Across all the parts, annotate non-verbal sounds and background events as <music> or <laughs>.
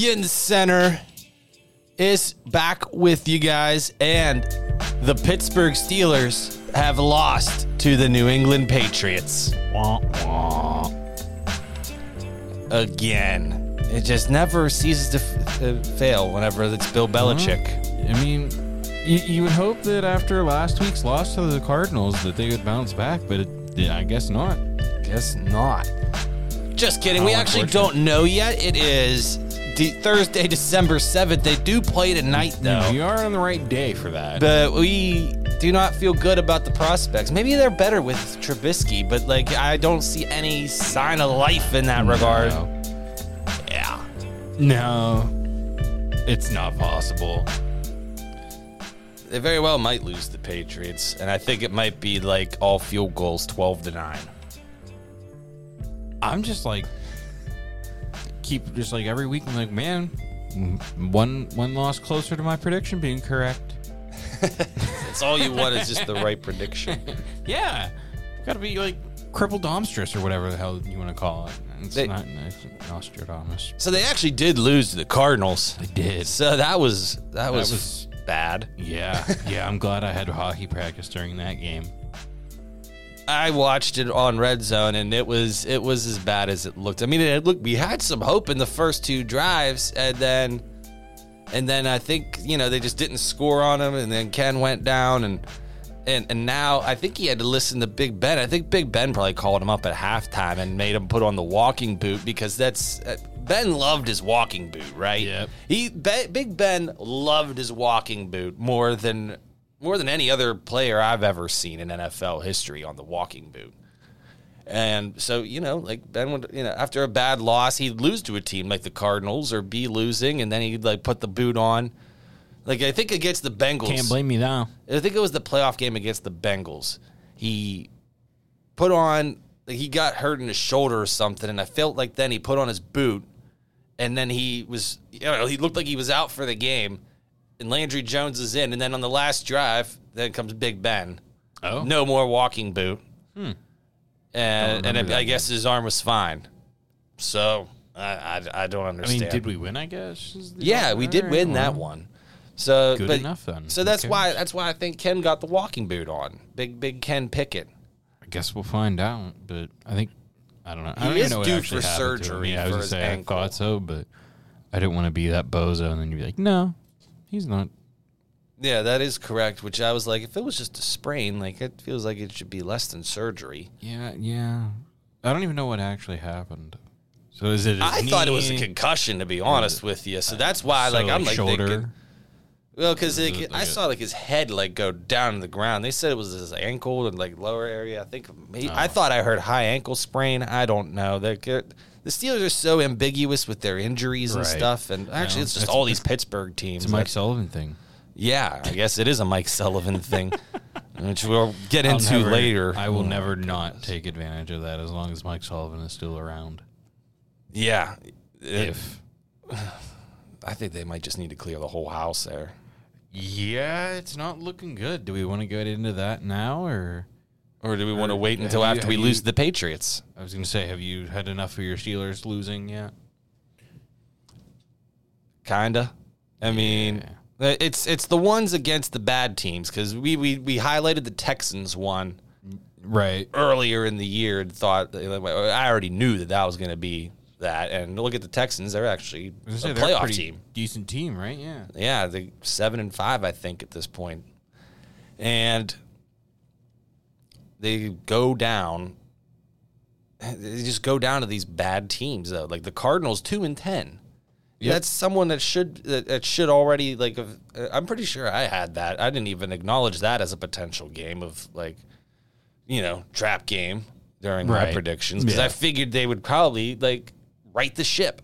YinzCenter is back with you guys, and the Pittsburgh Steelers have lost to the New England Patriots Wah, wah. again. It just never ceases to f- fail whenever it's Bill uh-huh. Belichick. I mean, you, you would hope that after last week's loss to the Cardinals that they would bounce back, but it, yeah, I guess not. Guess not. Just kidding. How we actually don't know yet. It is de- Thursday, December 7th. They do play tonight, though. You are on the right day for that. but we do not feel good about the prospects. Maybe they're better with Trubisky, but like I don't see any sign of life in that regard. No. Yeah. No, it's not possible. They very well might lose the Patriots, and I think it might be like all field goals, twelve to nine. I'm just like keep just like every week. I'm like, man, one one loss closer to my prediction being correct. <laughs> It's all you want is just the right prediction. <laughs> Yeah, got to be like crippled domstress or whatever the hell you want to call it. It's They- not it's Nostradamus. So they actually did lose to the Cardinals. They did. So that was that was, was- bad. Yeah, yeah. I'm glad I had hockey practice during that game. I watched it on Red Zone, and it was it was as bad as it looked. I mean, it looked we had some hope in the first two drives, and then and then I think you know they just didn't score on him, and then Ken went down, and and and now I think he had to listen to Big Ben. I think Big Ben probably called him up at halftime and made him put on the walking boot because that's uh, Ben loved his walking boot, right? Yep. He Be- Big Ben loved his walking boot more than more than any other player I've ever seen in NFL history on the walking boot. And so, you know, like Ben would, you know, after a bad loss, he'd lose to a team like the Cardinals or be losing, and then he'd like put the boot on. Like I think against the Bengals, Can't blame me now. I think it was the playoff game against the Bengals. He put on, like he got hurt in his shoulder or something, and I felt like then he put on his boot, and then he was, you know, he looked like he was out for the game, and Landry Jones is in, and then on the last drive, then comes Big Ben. Oh, No more walking boot. Hmm. And, and remember I guess his arm was fine. So I, I, I don't understand. I mean, did we win? I guess. Yeah, we did win that one. So Good but- enough then. So that's why that's why I think Ken got the walking boot on. Big big Ken Pickett. I guess we'll find out. But I think I don't know. I He don't is even know due for happened to him. surgery Yeah, I was gonna say ankle. I thought so, but I didn't want to be that bozo and then you'd be like, no, he's not. Yeah, that is correct. Which I was like, if it was just a sprain, like it feels like it should be less than surgery. Yeah, yeah. I don't even know what actually happened. So is it? I thought it was a concussion, to be honest with you. So that's why, So, like, I'm like shoulder. thinking, well, because like, I saw like his head like go down to the ground. They said it was his ankle and like lower area. I think maybe, oh. I Oh. thought I heard high ankle sprain. I don't know. They're, the Steelers are so ambiguous with their injuries and Right. stuff, and actually, it's just all these Pittsburgh teams. It's a Mike Sullivan thing. yeah, I guess it is a Mike Sullivan thing, <laughs> which we'll get I'll into never- later. I will Oh, never not take advantage of that as long as Mike Sullivan is still around. Yeah, If <sighs> I think they might just need to clear the whole house there. yeah, it's not looking good. Do we want to get into that now, or Or do we want to wait have until you- after we have lose you- the Patriots? I was going to say, have you had enough of your Steelers losing yet? Kinda. I mean, uh, it's it's the ones against the bad teams because we, we we highlighted the Texans one Right. earlier in the year and thought I already knew that that was going to be that. And look at the Texans; they're actually I was a gonna say, they're playoff pretty team. decent team, right? Yeah. Yeah, they seven and five, I think, at this point. And they go down. They just go down to these bad teams, though. Like the Cardinals, two and ten. Yep. That's someone that should that, that should already like. uh, I'm pretty sure I had that. I didn't even acknowledge that as a potential game of like, you know, trap game during my predictions because Yeah. I figured they would probably like right the ship.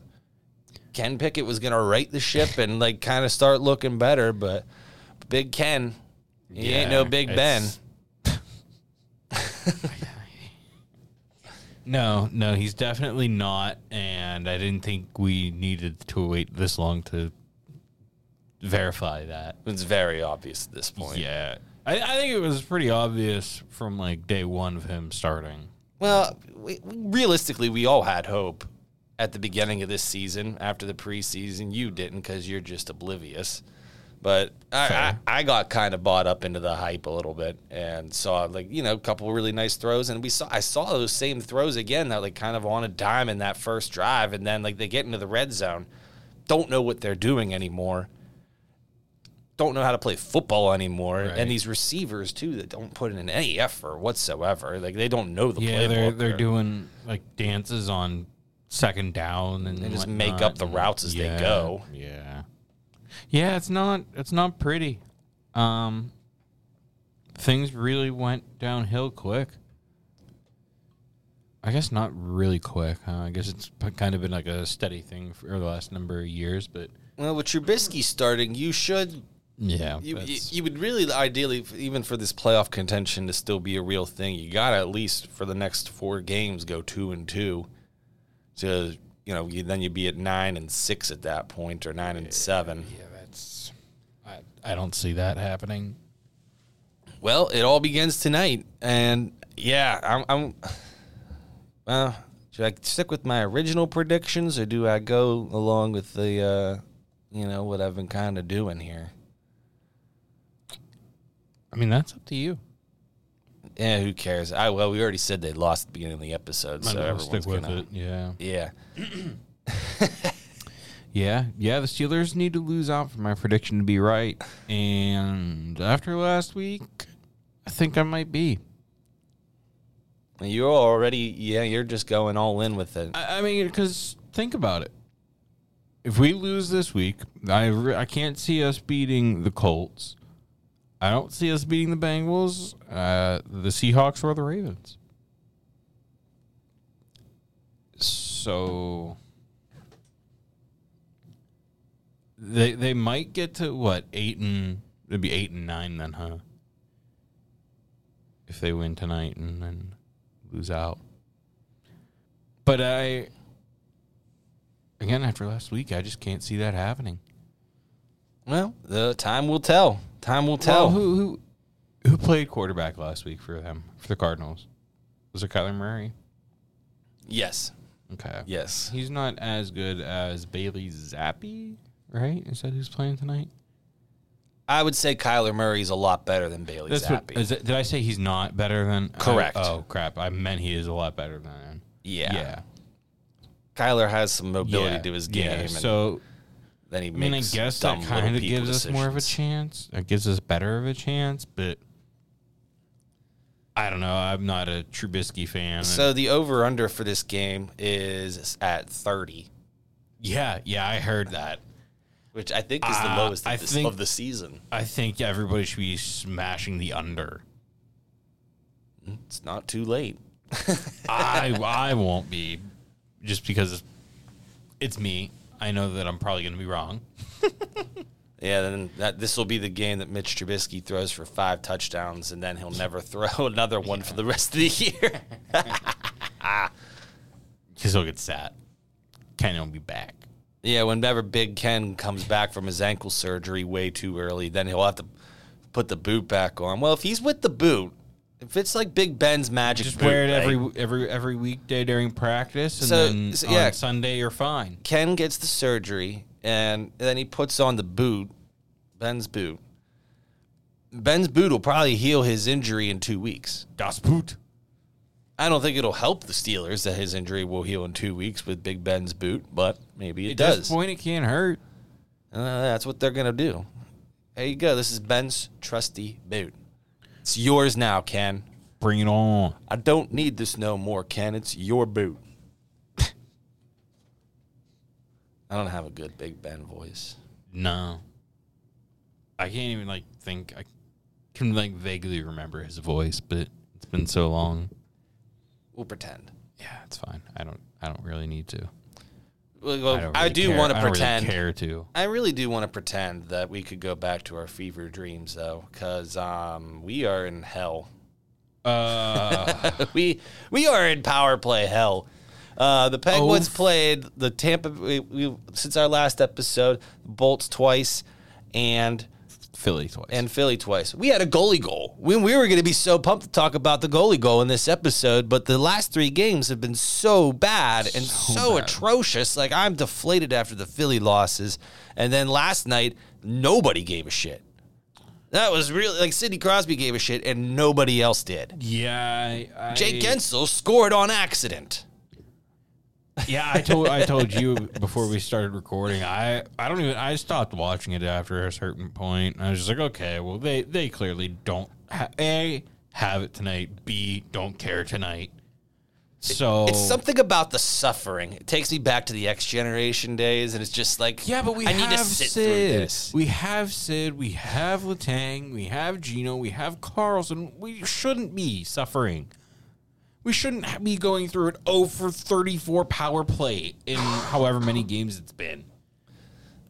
Ken Pickett was gonna right the ship and like kind of start looking better, but Big Ken, he ain't no Big Ben. <laughs> No, no, he's definitely not, and I didn't think we needed to wait this long to verify that. It's very obvious at this point. Yeah, I, I think it was pretty obvious from like day one of him starting. Well, we, we- realistically, we all had hope. at the beginning of this season after the preseason. You didn't because you're just oblivious. But I, I, I got kind of bought up into the hype a little bit and saw like you know a couple really nice throws. And we saw I saw those same throws again that like kind of on a dime in that first drive. And then like they get into the red zone, don't know what they're doing anymore, don't know how to play football anymore, Right. and these receivers too that don't put in any effort whatsoever, like they don't know the Yeah, playbook. they're they're or- doing like dances on second down and They just whatnot, make up the routes as they go. Yeah, yeah, it's not it's not pretty. Um, things really went downhill quick. I guess not really quick. Huh? I guess it's kind of been like a steady thing for the last number of years, but Well, with Trubisky starting, you should yeah, You, you, you would really, ideally, even for this playoff contention to still be a real thing, you got to at least for the next four games go two and two. To you know, you, then you'd be at nine and six at that point, or nine and seven. yeah, I, don't see that happening. Well, it all begins tonight, and yeah, I'm. I'm well, should I stick with my original predictions, or do I go along with the, uh, you know, what I've been kind of doing here? I mean, that's up to you. Yeah, who cares? I well, we already said they lost at the beginning of the episode, Might so everyone's stick with gonna, it. Yeah. Yeah. <clears throat> <laughs> Yeah, yeah, the Steelers need to lose out for my prediction to be right. And after last week, I think I might be. You're already, yeah, you're just going all in with it. I, I mean, because think about it. If we lose this week, I, re- I can't see us beating the Colts. I don't see us beating the Bengals, uh, the Seahawks, or the Ravens. So they they might get to what eight and it'd be eight and nine then, huh? If they win tonight and then lose out. But I again after last week, I just can't see that happening. Well, the time will tell. Time will tell. Well, who who who played quarterback last week for them for the Cardinals? Was it Kyler Murray? yes, Okay. yes. He's not as good as Bailey Zappe, right? Is that who's playing tonight? I would say Kyler Murray's a lot better than Bailey That's Zappe. what. Is it, did I say he's not better than? Correct. I- oh crap! I meant he is a lot better than. yeah. Yeah. Kyler has some mobility Yeah. to his game, Yeah. and So then he I mean, I guess that kind of gives us more of a chance. It gives us better of a chance, but I don't know. I'm not a Trubisky fan. So the over under for this game is at 30, yeah, yeah, I heard that. Which I think is the Uh, lowest of, I this, think- of the season. I think everybody should be smashing the under. It's not too late. <laughs> I I won't be, just because it's me. I know that I'm probably going to be wrong. Yeah, then that this will be the game that Mitch Trubisky throws for five touchdowns, and then he'll never throw <laughs> another one for the rest of the year. Because <laughs> he'll get sat. Kenny will be back. Yeah, whenever Big Ken comes back from his ankle surgery way too early, then he'll have to put the boot back on. Well, if he's with the boot, if it's like Big Ben's magic Just boot, wear it right? every every every weekday during practice, and So- then so, on. Sunday you're fine. Ken gets the surgery, and then he puts on the boot, Ben's boot. Ben's boot will probably heal his injury in two weeks. Das Boot. I don't think it'll help the Steelers that his injury will heal in two weeks with Big Ben's boot, but maybe it At does. this point, it can't hurt. Uh, that's what they're gonna do. There you go. This is Ben's trusty boot. It's yours now, Ken. Bring it on. I don't need this no more, Ken. It's your boot. <laughs> I don't have a good Big Ben voice. No, I can't even like think. I can like vaguely remember his voice, but it's been so long. We'll pretend. Yeah, it's fine. I don't. I don't really need to. Well, I, don't I do want to I don't really pretend. care to. I really do want to pretend that we could go back to our fever dreams, though, because um, we are in hell. Uh, <laughs> we we are in power play hell. Uh, the Penguins Oh. played the Tampa we, we, since our last episode. Bolts twice, and Philly twice. and Philly twice. We had a goalie goal. We, we were going to be so pumped to talk about the goalie goal in this episode, but the last three games have been so bad and so, So bad. atrocious. Like I'm deflated after the Philly losses, and then last night nobody gave a shit. That was really like Sidney Crosby gave a shit, and nobody else did. yeah, I, I, Jake Guentzel scored on accident. Yeah, I told I told you before we started recording. I I don't even I stopped watching it after a certain point. I was just like, okay, well they they clearly don't ha- a have it tonight. B don't care tonight. So It's something about the suffering. It takes me back to the X Generation days, and it's just like, Yeah, but we I have need to sit Sid. through this. We have Sid. We have Letang. We have Gino. We have Karlsson. We shouldn't be suffering. We shouldn't be going through an 0 for 34 power play in <sighs> however many games it's been.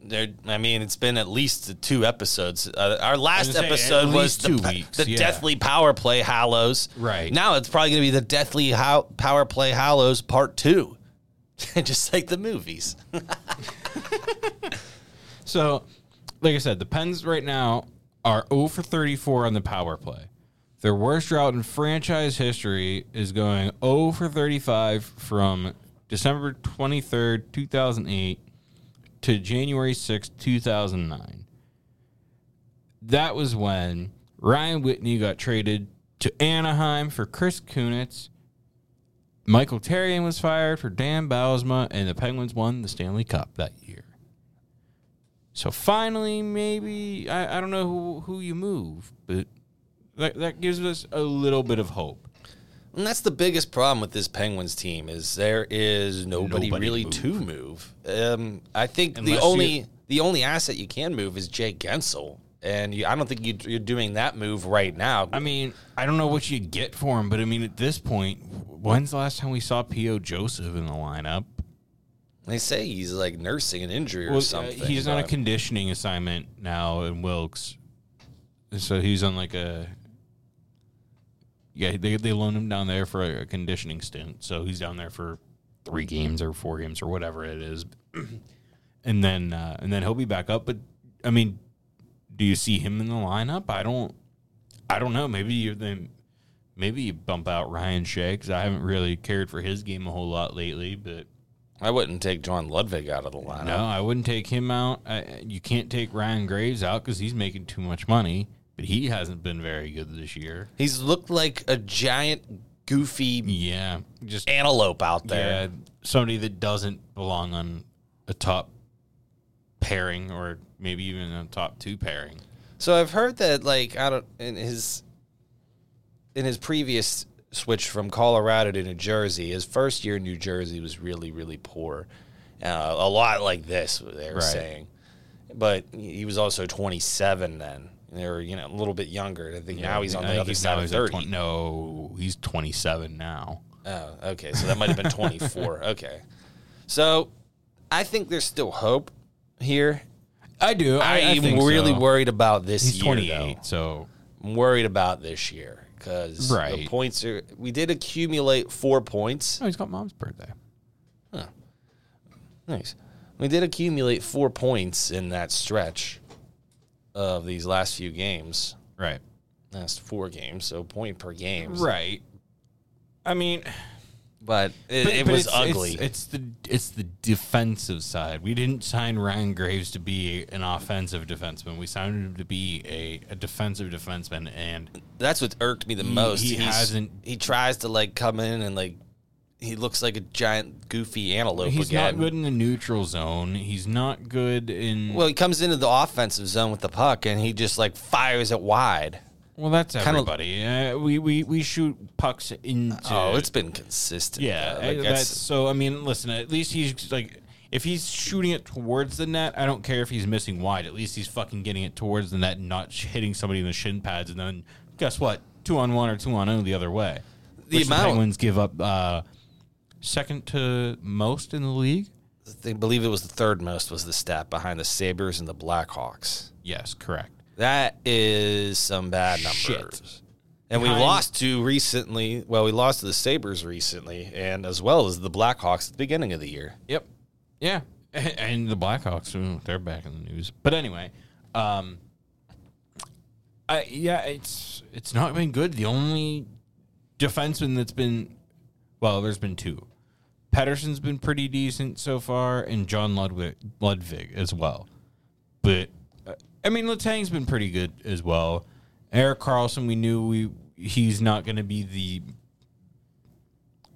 There, I mean, it's been at least two episodes. Uh, our last say, episode was the, weeks, the yeah. Deathly Power Play Hallows. Right. now, it's probably going to be the Deathly How- Power Play Hallows Part Two, <laughs> just like the movies. <laughs> So, like I said, the Pens right now are 0 for 34 on the power play. Their worst drought in franchise history is going 0 for 35 from December 23rd, 2008 to January 6th, 2009. That was when Ryan Whitney got traded to Anaheim for Chris Kunitz. Michel Therrien was fired for Dan Bylsma, and the Penguins won the Stanley Cup that year. So finally, maybe I, I don't know who, who you move, but that, that gives us a little bit of hope. And that's the biggest problem with this Penguins team is there is nobody, Nobody really move. to move. Um, I think Unless the only the only asset you can move is Jake Guentzel, and you, I don't think you, you're doing that move right now. I mean, I don't know what you get for him, but I mean, at this point, when's the last time we saw P.O. Joseph in the lineup? they say he's like nursing an injury or Well, uh, he's on a conditioning assignment now in Wilkes, so he's on like a yeah. They they loaned him down there for a conditioning stint, so he's down there for three games or four games or whatever it is, <clears throat> and then uh, and then he'll be back up. But I mean, do you see him in the lineup? I don't. I don't know. Maybe you then. Maybe you bump out Ryan Shea 'cause I haven't really cared for his game a whole lot lately, but I wouldn't take John Ludvig out of the lineup. no, I wouldn't take him out. I, you can't take Ryan Graves out because he's making too much money, but he hasn't been very good this year. He's looked like a giant, goofy Yeah, just antelope out there. yeah, somebody that doesn't belong on a top pairing or maybe even a top two pairing. So I've heard that like I don't in his in his previous switch from Colorado to New Jersey, his first year in New Jersey was really really poor, uh, a lot like this they were Right. saying, but he was also 27 then. They were you know a little bit younger. I think now he's on the other side of 30. 20 no, he's twenty seven now. Oh, okay. So that might have been 24. <laughs> okay. So I think there's still hope here. I do. I, I think really so. worried about this He's year. twenty though. so I'm worried about this year because the points are. We did accumulate four points. oh, he's got mom's birthday. Nice. We did accumulate four points in that stretch of these last few games. Right. Last four games, so point per game. Right. I mean, But it, But- it but was it's, ugly. It's, it's the it's the defensive side. We didn't sign Ryan Graves to be an offensive defenseman. We signed him to be a, a defensive defenseman, and That's what irked me the He- most. he He's- hasn't- He tries to like come in and like. He looks like a giant goofy antelope he's again. not good in the neutral zone. He's not good in. Well, he comes into the offensive zone with the puck and he just like fires it wide. well, that's kinda- everybody. Uh, we, we we shoot pucks into. Oh, it's been consistent. yeah. though. Like, that's, that's- so. I mean, listen. At least he's like. If he's shooting it towards the net, I don't care if he's missing wide. At least he's fucking getting it towards the net and not sh- hitting somebody in the shin pads. And then guess what? Two on one or two on zero the other way. The Which amount- Penguins give up uh, second to most in the league. they believe it was the third most was the stat behind the Sabres and the Blackhawks. Yes, correct. That is some bad numbers. Shit. And we lost to recently. Well, we lost to the Sabres recently, and as well as the Blackhawks at the beginning of the year. Yep. Yeah. <laughs> And the Blackhawks, ooh, they're back in the news. But anyway, um, I, yeah, it's it's not been good. The only defenseman that's been well, there's been two. Pettersson's been pretty decent so far, and John Ludvig Ludvig as well. But uh, I mean, Letang's been pretty good as well. Erik Karlsson, we knew we he's not going to be the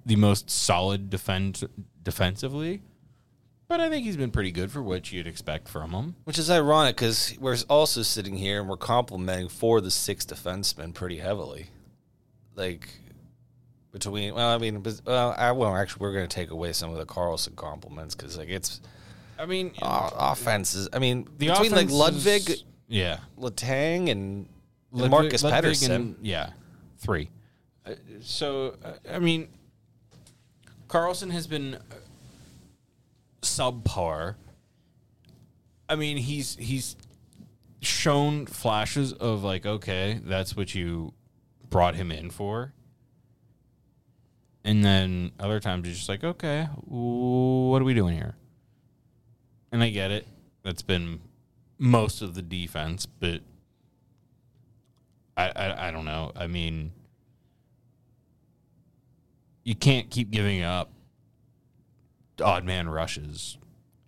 the most solid defend defensively, but I think he's been pretty good for what you'd expect from him. Which is ironic because we're also sitting here and we're complimenting four of the six defensemen pretty heavily. Like between, well, I mean, well, I well, actually, we're going to take away some of the Karlsson compliments because like it's I mean, uh, offenses. I mean, the between like Ludvig, is- yeah, Letang, and, and Marcus Ludvig Pettersson. and- yeah, three. Uh, so uh, I mean, Karlsson has been uh, subpar. I mean, he's he's shown flashes of like, okay, that's what you brought him in for. And then other times you're just like, okay, what are we doing here? And I get it. That's been most of the defense, but I, I I don't know. I mean, you can't keep giving up odd man rushes.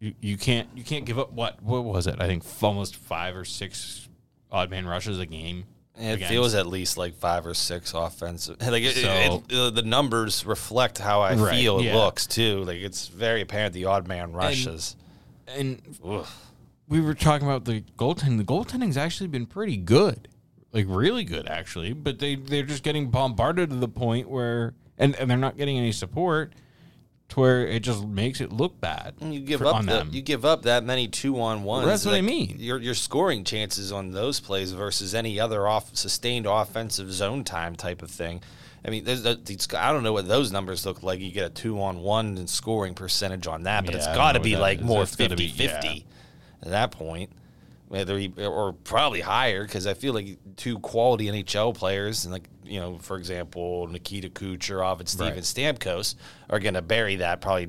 You you can't you can't give up what what was it? I think almost five or six odd man rushes a game. It against- feels at least like five or six offensive. <laughs> Like it, So- it- uh, the numbers reflect how I Right, feel it yeah. looks too. Like it's very apparent the odd man rushes. and Ugh. we were talking about the goaltending. The goaltending's actually been pretty good, like really good actually. But they they're just getting bombarded to the point where, and, and they're not getting any support, to where it just makes it look bad. You give for- up on the, them. you give up that many two on ones. That's what I mean. Your your scoring chances on those plays versus any other off sustained offensive zone time type of thing. I mean, there's, it's, I don't know what those numbers look like. You get a two on one and scoring percentage on that, but Yeah, it's got to be like is. more That's gotta 50 be- 50 at that point. Whether he, or probably higher because I feel like two quality NHL players and like you know for example Nikita Kucherov and Steven Right. Stamkos are going to bury that probably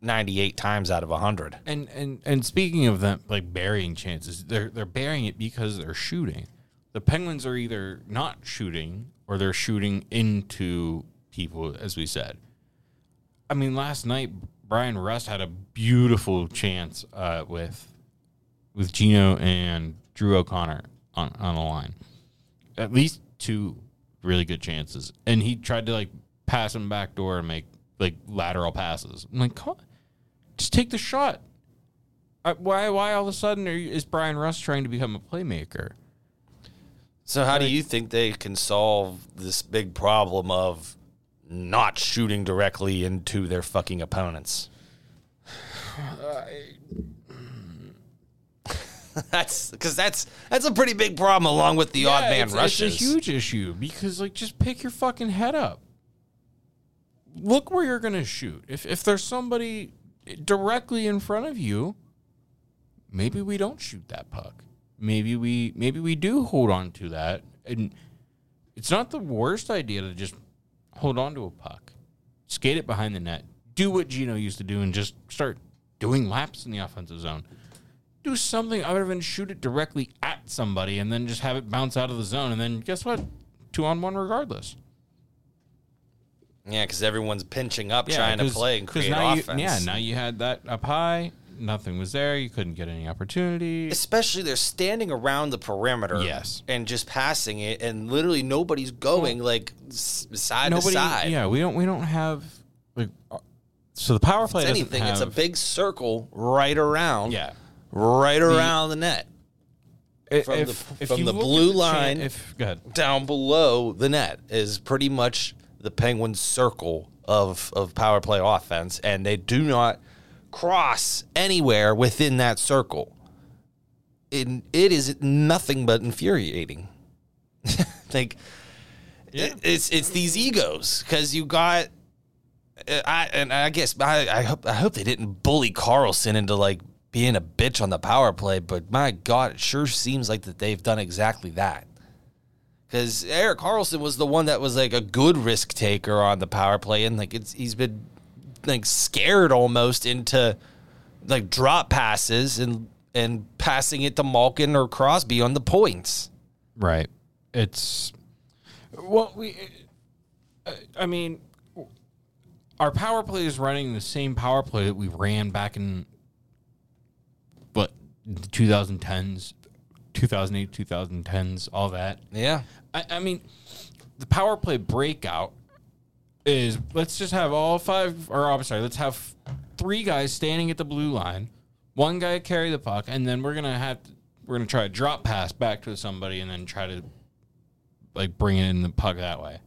ninety eight times out of hundred. And and and speaking of them, like burying chances, they're they're burying it because they're shooting. The Penguins are either not shooting or they're shooting into people, as we said. I mean, last night Bryan Rust had a beautiful chance uh, with with Gino and Drew O'Connor on on the line. At least two really good chances, and he tried to like pass him back door and make like lateral passes. I'm like, come on, just take the shot. Uh, why? Why all of a sudden are you, is Bryan Rust trying to become a playmaker? So how do you think they can solve this big problem of not shooting directly into their fucking opponents? <sighs> <laughs> that's because that's that's a pretty big problem along with the odd man it's, rushes. It's a huge issue because like just pick your fucking head up. Look where you're gonna shoot. If if there's somebody directly in front of you, maybe we don't shoot that puck. Maybe we maybe we do hold on to that. And it's not the worst idea to just hold on to a puck. Skate it behind the net. Do what Gino used to do and just start doing laps in the offensive zone do something other than shoot it directly at somebody and then just have it bounce out of the zone and then guess what two on one regardless yeah, because everyone's pinching up trying to play and create now offense. you, yeah now you had that up high nothing was there you couldn't get any opportunity Especially they're standing around the perimeter, Yes. and just passing it, and literally nobody's going like side nobody to side. yeah we don't we don't have like uh, so the power play If anything, it's a big circle right around. yeah right around the net, From if, the- if from the blue line- if go ahead down below the net is pretty much the Penguins' circle of of power play offense, and they do not cross anywhere within that circle. It, it is nothing but infuriating. <laughs> like it- it's it's these egos because you got. uh, I and I guess I, I hope I hope they didn't bully Karlsson into like being a bitch on the power play, but my God, it sure seems like that they've done exactly that. Because Erik Karlsson was the one that was like a good risk taker on the power play, and like it's he's been like scared almost into like drop passes and and passing it to Malkin or Crosby on the points. right it's well, we. uh, I mean, our power play is running the same power play that we ran back in what the 2010s, 2008, 2010s, all that. Yeah. I, I mean, the power play breakout is let's just have all five, or I'm sorry, let's have three guys standing at the blue line, one guy carry the puck, and then we're gonna have to, we're gonna try a drop pass back to somebody, and then try to like bring in the puck that way.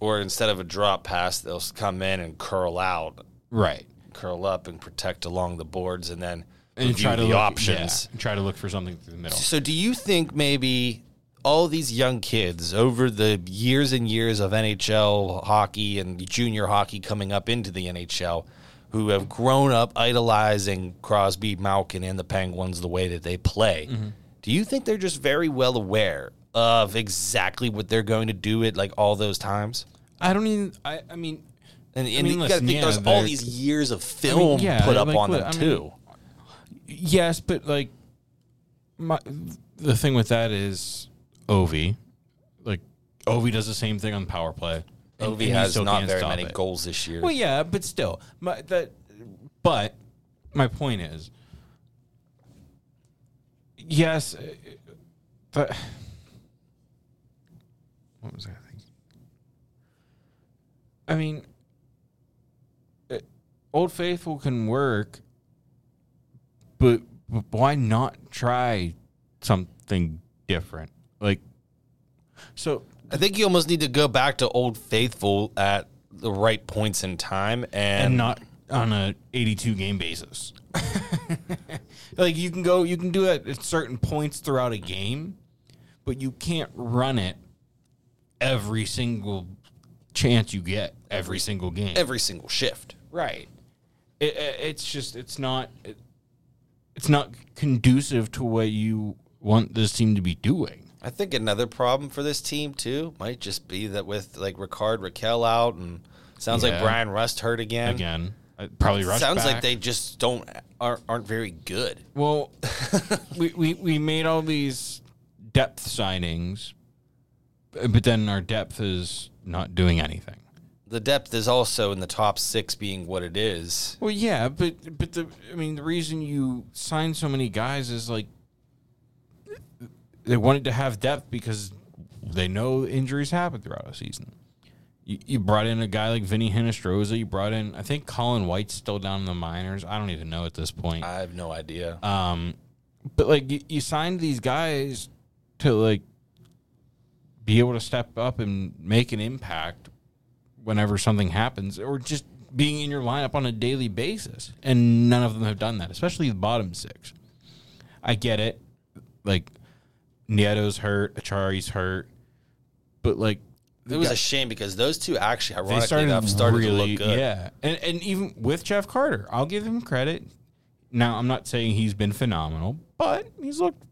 Or instead of a drop pass, they'll come in and curl out, Right. curl up, and protect along the boards, and then And try to the look, options. yeah, and try to look for something through the middle. So, do you think maybe all these young kids over the years and years of NHL hockey and junior hockey coming up into the NHL, who have grown up idolizing Crosby, Malkin, and the Penguins the way that they play, Mm-hmm. do you think they're just very well aware of exactly what they're going to do at like all those times? I don't even. I, I mean, And, and mean, you got to think yeah, there's all these years of film yeah, put up like, on them I mean, too. Yes, but like my the thing with that is Ovi. Like Ovi does the same thing on power play. and- and Ovi has still not can't very stop many it. goals this year. Well, yeah, but still, my that. But my point is, yes, uh, but what was I thinking? I mean, uh, Old Faithful can work, but, but why not try something different? Like, so I think you almost need to go back to Old Faithful at the right points in time and, and not on a 82 game basis. <laughs> like you can go, you can do it at certain points throughout a game, but you can't run it every single chance you get, every single game. every single shift. right. It, it- it's just, it's not, it, it's not conducive to what you want this team to be doing. I think another problem for this team too might just be that with like Rickard Rakell out and sounds like Bryan Rust hurt again. Again, uh, probably rush sounds like they just don't aren't, aren't very good. Well, <laughs> we, we we made all these depth signings, but then our depth is not doing anything. The depth is also in the top six being what it is. Well, yeah, but but the I mean the reason you sign so many guys is like they wanted to have depth because they know injuries happen throughout a season. You, you brought in a guy like Vinnie Hinostroza. You brought in I think Colin White's still down in the minors. I don't even know at this point. I have no idea. Um, but like you, you signed these guys to like be able to step up and make an impact whenever something happens, or just being in your lineup on a daily basis. And none of them have done that, especially the bottom six. I get it, like Nieto's hurt, Acciari's hurt, but like it was a shame because those two actually, they ironically started, enough, started really, to look good. Yeah, and and even with Jeff Carter, I'll give him credit. Now, I'm not saying he's been phenomenal, but he's looked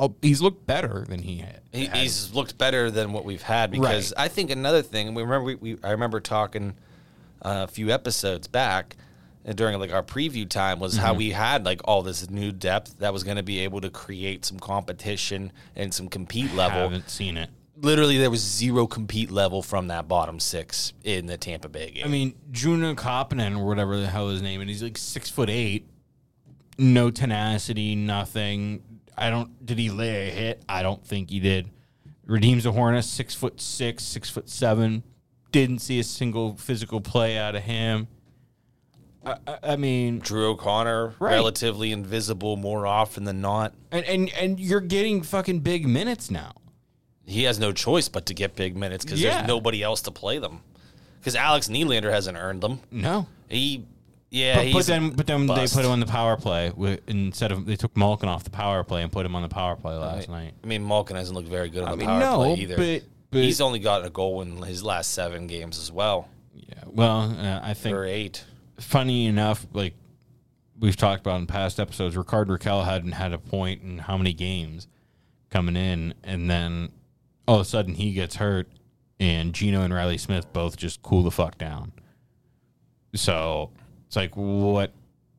oh, he's looked better than he had. He, he's looked better than what we've had because I think another thing. and We remember we, we I remember talking uh, a few episodes back and during like our preview time was Mm-hmm. how we had like all this new depth that was going to be able to create some competition and some compete level. I haven't seen it. Literally, there was zero compete level from that bottom six in the Tampa Bay game. I mean, Joona Koppanen or whatever the hell his name, and he's like six foot eight, no tenacity, nothing. I don't. Did he lay a hit? I don't think he did. Radim Zohorna, six foot six, six foot seven. Didn't see a single physical play out of him. I, I, I mean, Drew O'Connor, Right. relatively invisible more often than not. and, and and you're getting fucking big minutes now. He has no choice but to get big minutes because Yeah. there's nobody else to play them. Because Alex Nylander hasn't earned them. No, He, yeah, but, but then but then bust. they put him on the power play with, instead of they took Malkin off the power play and put him on the power play last night. I mean, Malkin hasn't looked very good on I the mean, power no, play either. but- but- he's only got a goal in his last seven games as well, Yeah, well, uh, I think or eight. funny enough, like we've talked about in past episodes, Rickard Rakell hadn't had a point in how many games coming in, and then all of a sudden he gets hurt, and Gino and Reilly Smith both just cool the fuck down. So it's like what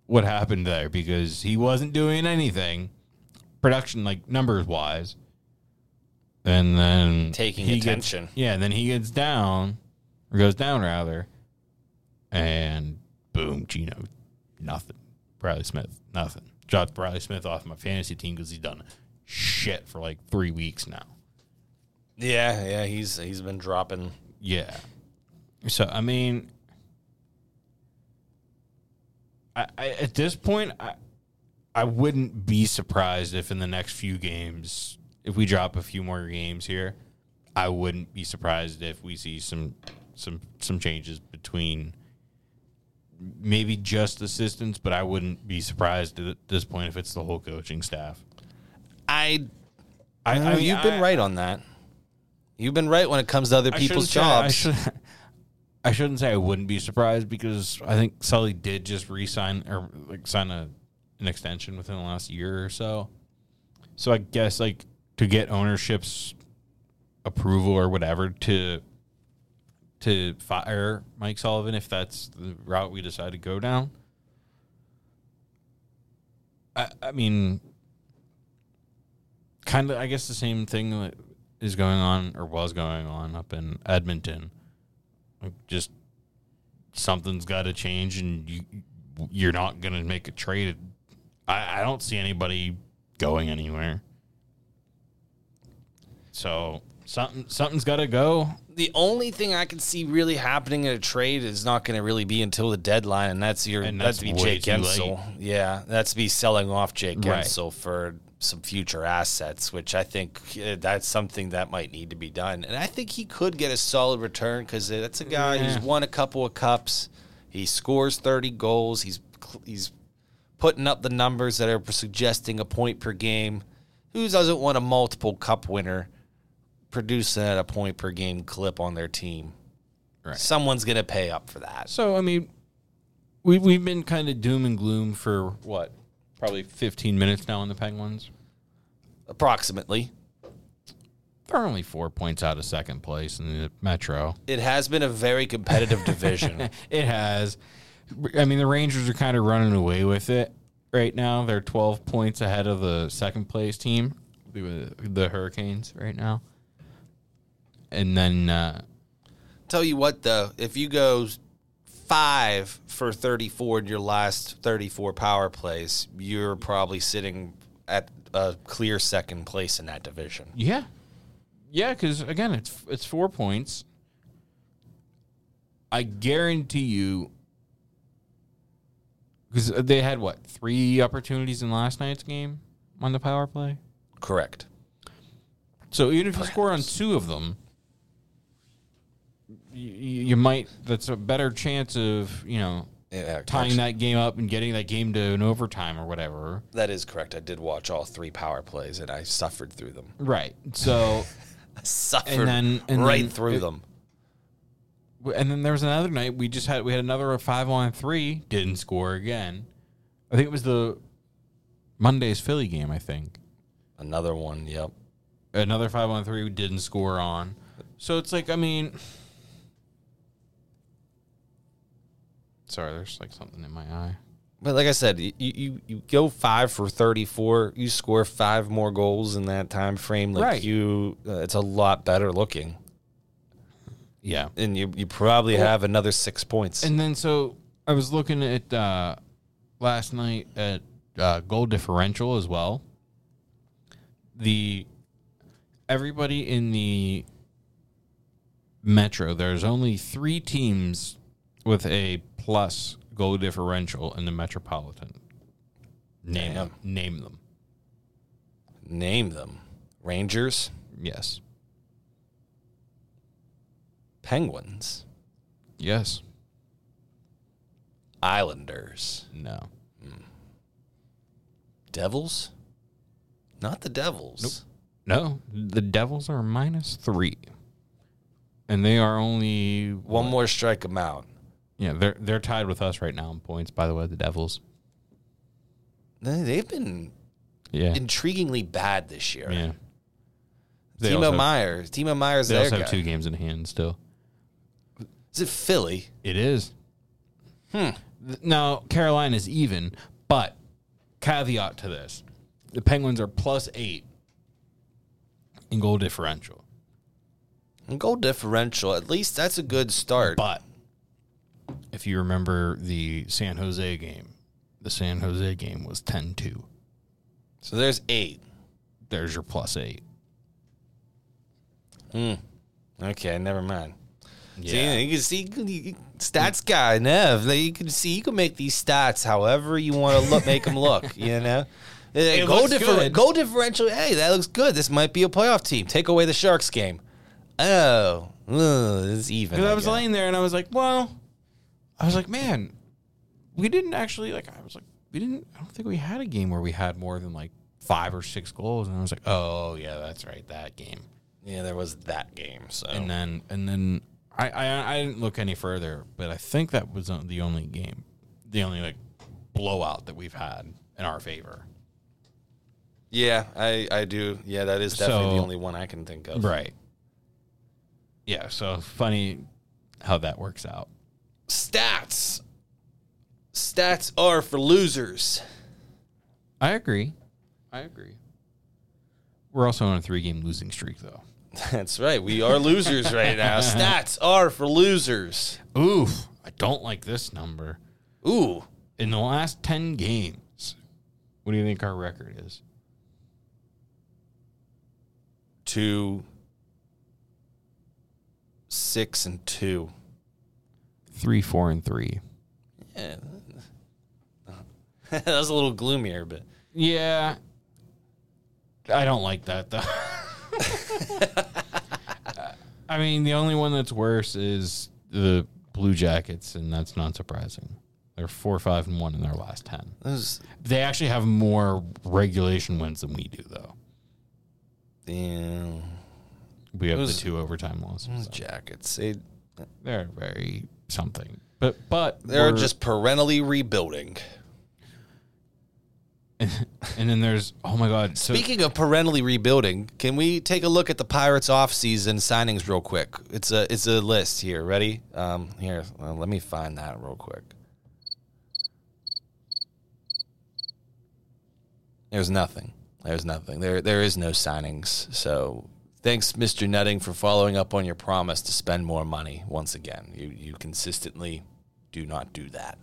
what happened there because he wasn't doing anything production like numbers wise and then Taking he gets- attention. yeah, and then he gets down or goes down rather, and boom, Gino, nothing. Bradley Smith, nothing. Dropped Bradley Smith off my fantasy team because he's done shit for like three weeks now. Yeah, yeah, he's he's been dropping. Yeah. So I mean, I, I at this point, I I wouldn't be surprised if in the next few games, if we drop a few more games here, I wouldn't be surprised if we see some some some changes between maybe just assistants, but I wouldn't be surprised at this point if it's the whole coaching staff. I, I, I, you've been I- right on that. You've been right when it comes to other I people's say- I jobs. should- I shouldn't say I wouldn't be surprised because I think Sully did just re-sign or like sign a an extension within the last year or so. So I guess like to get ownership's approval or whatever to to fire Mike Sullivan if that's the route we decide to go down. I, I mean, kind of. I guess the same thing that is going on or was going on up in Edmonton. Just something's got to change, and you you're not going to make a trade. I, I don't see anybody going anywhere. So something something's got to go. the only thing I can see really happening in a trade is not going to really be until the deadline, and that's your And that's, that's be Jake Guentzel. Yeah, that's be selling off Jake Right. For some future assets, which I think uh, that's something that might need to be done. And I think he could get a solid return because that's a guy Yeah. who's won a couple of cups. He scores thirty goals. He's he's putting up the numbers that are suggesting a point per game. Who doesn't want a multiple cup winner producing at a point per game clip on their team? Right. Someone's gonna pay up for that. So I mean, we we've been kind of doom and gloom for what, probably 15 minutes now on the Penguins. Approximately. They're only four points out of second place in the Metro. It has been a very competitive division. <laughs> It has. I mean, the Rangers are kind of running away with it right now. They're 12 points ahead of the second place team, the, Hurricanes, right now. And then, uh, Tell you what though, if you go five for thirty four in your last thirty four power plays, you're probably sitting at a clear second place in that division. yeah, yeah, because again, it's it's four points. I guarantee you, because they had what three opportunities in last night's game on the power play. Correct. So even if you score on two of them, you, you might. That's a better chance of you know Yeah, tying that game up and getting that game to an overtime or whatever. That is correct. I did watch all three power plays and I suffered through them. Right. So, <laughs> I suffered then- and right then through it- them. and then there was another night we just had we had another five on three. Didn't score again. I think it was the Monday's Philly game. I think Another one, yep. another five on three we didn't score on. So it's like I mean. Sorry, there's like something in my eye. But like I said, you, you you go five for thirty four. You score five more goals in that time frame. Like Right. you, uh, it's a lot better looking, Yeah. and you you probably Well- have another six points. And then so I was looking at uh, last night at uh, goal differential as well. The everybody in the Metro, there's only three teams with a plus goal differential in the Metropolitan. Name Damn. them. Name them. Name them: Rangers, Yes. Penguins, Yes. Islanders, No. Hmm. Devils. Not the Devils. No. The Devils are minus three. And they are only One more strike out. Yeah, they're they're tied with us right now in points. By the way, the Devils. They- They've been Yeah, intriguingly bad this year. yeah. They Timo have- Myers. Timo Myers. They also guy. have two games in hand still. Is it Philly? It is. Hmm. Now Carolina's even, but caveat to this: the Penguins are plus eight in goal differential. And goal differential, at least that's a good start. But if you remember the San Jose game, the San Jose game was 10 2. so there's eight. There's your plus eight. Hmm. Okay, never mind. Yeah. See, you can see you- stats guy Nev. You can see you can make these stats however you want to look, make them look. <laughs> You know, Uh, goal, looks good. goal differential. Hey, that looks good. This might be a playoff team. Take away the Sharks game. Oh, ugh, it's even. Because I was laying there and I was like, well, I was like, man, we didn't actually, like, I was like, we didn't, I don't think we had a game where we had more than like five or six goals. And I was like, oh, yeah, that's right, that game. yeah, there was that game. So And then, and then I, I, I didn't look any further, but I think that was the only game, the only like blowout that we've had in our favor. yeah, I I do. Yeah, that is definitely So- the only one I can think of. Right. Yeah. So funny how that works out. Stats. Stats are for losers. I agree. I agree. We're also on a three game losing streak, though. That's right. We are losers right now. <laughs> Stats are for losers. Oof. I don't like this number. Ooh. In the last 10 games, what do you think our record is? Two, six, and two. Three, four, and three. Yeah. <laughs> that was a little gloomier, but Yeah. I don't like that, though. <laughs> I mean, the only one that's worse is the Blue Jackets, and that's not surprising. They're four, five, and one in their last 10. those, They actually have more regulation wins than we do, though. yeah, We have Those- the two overtime losses. those jackets. They, They're very something, but but they're just perennially rebuilding. <laughs> And then there's oh my god. So Speaking of perennially rebuilding, can we take a look at the Pirates off-season signings real quick? It's a it's a list here. Ready? Um, here, well, let me find that real quick. There's nothing. There's nothing. There there is no signings. So thanks, Mr. Nutting, for following up on your promise to spend more money. Once again, you you consistently do not do that.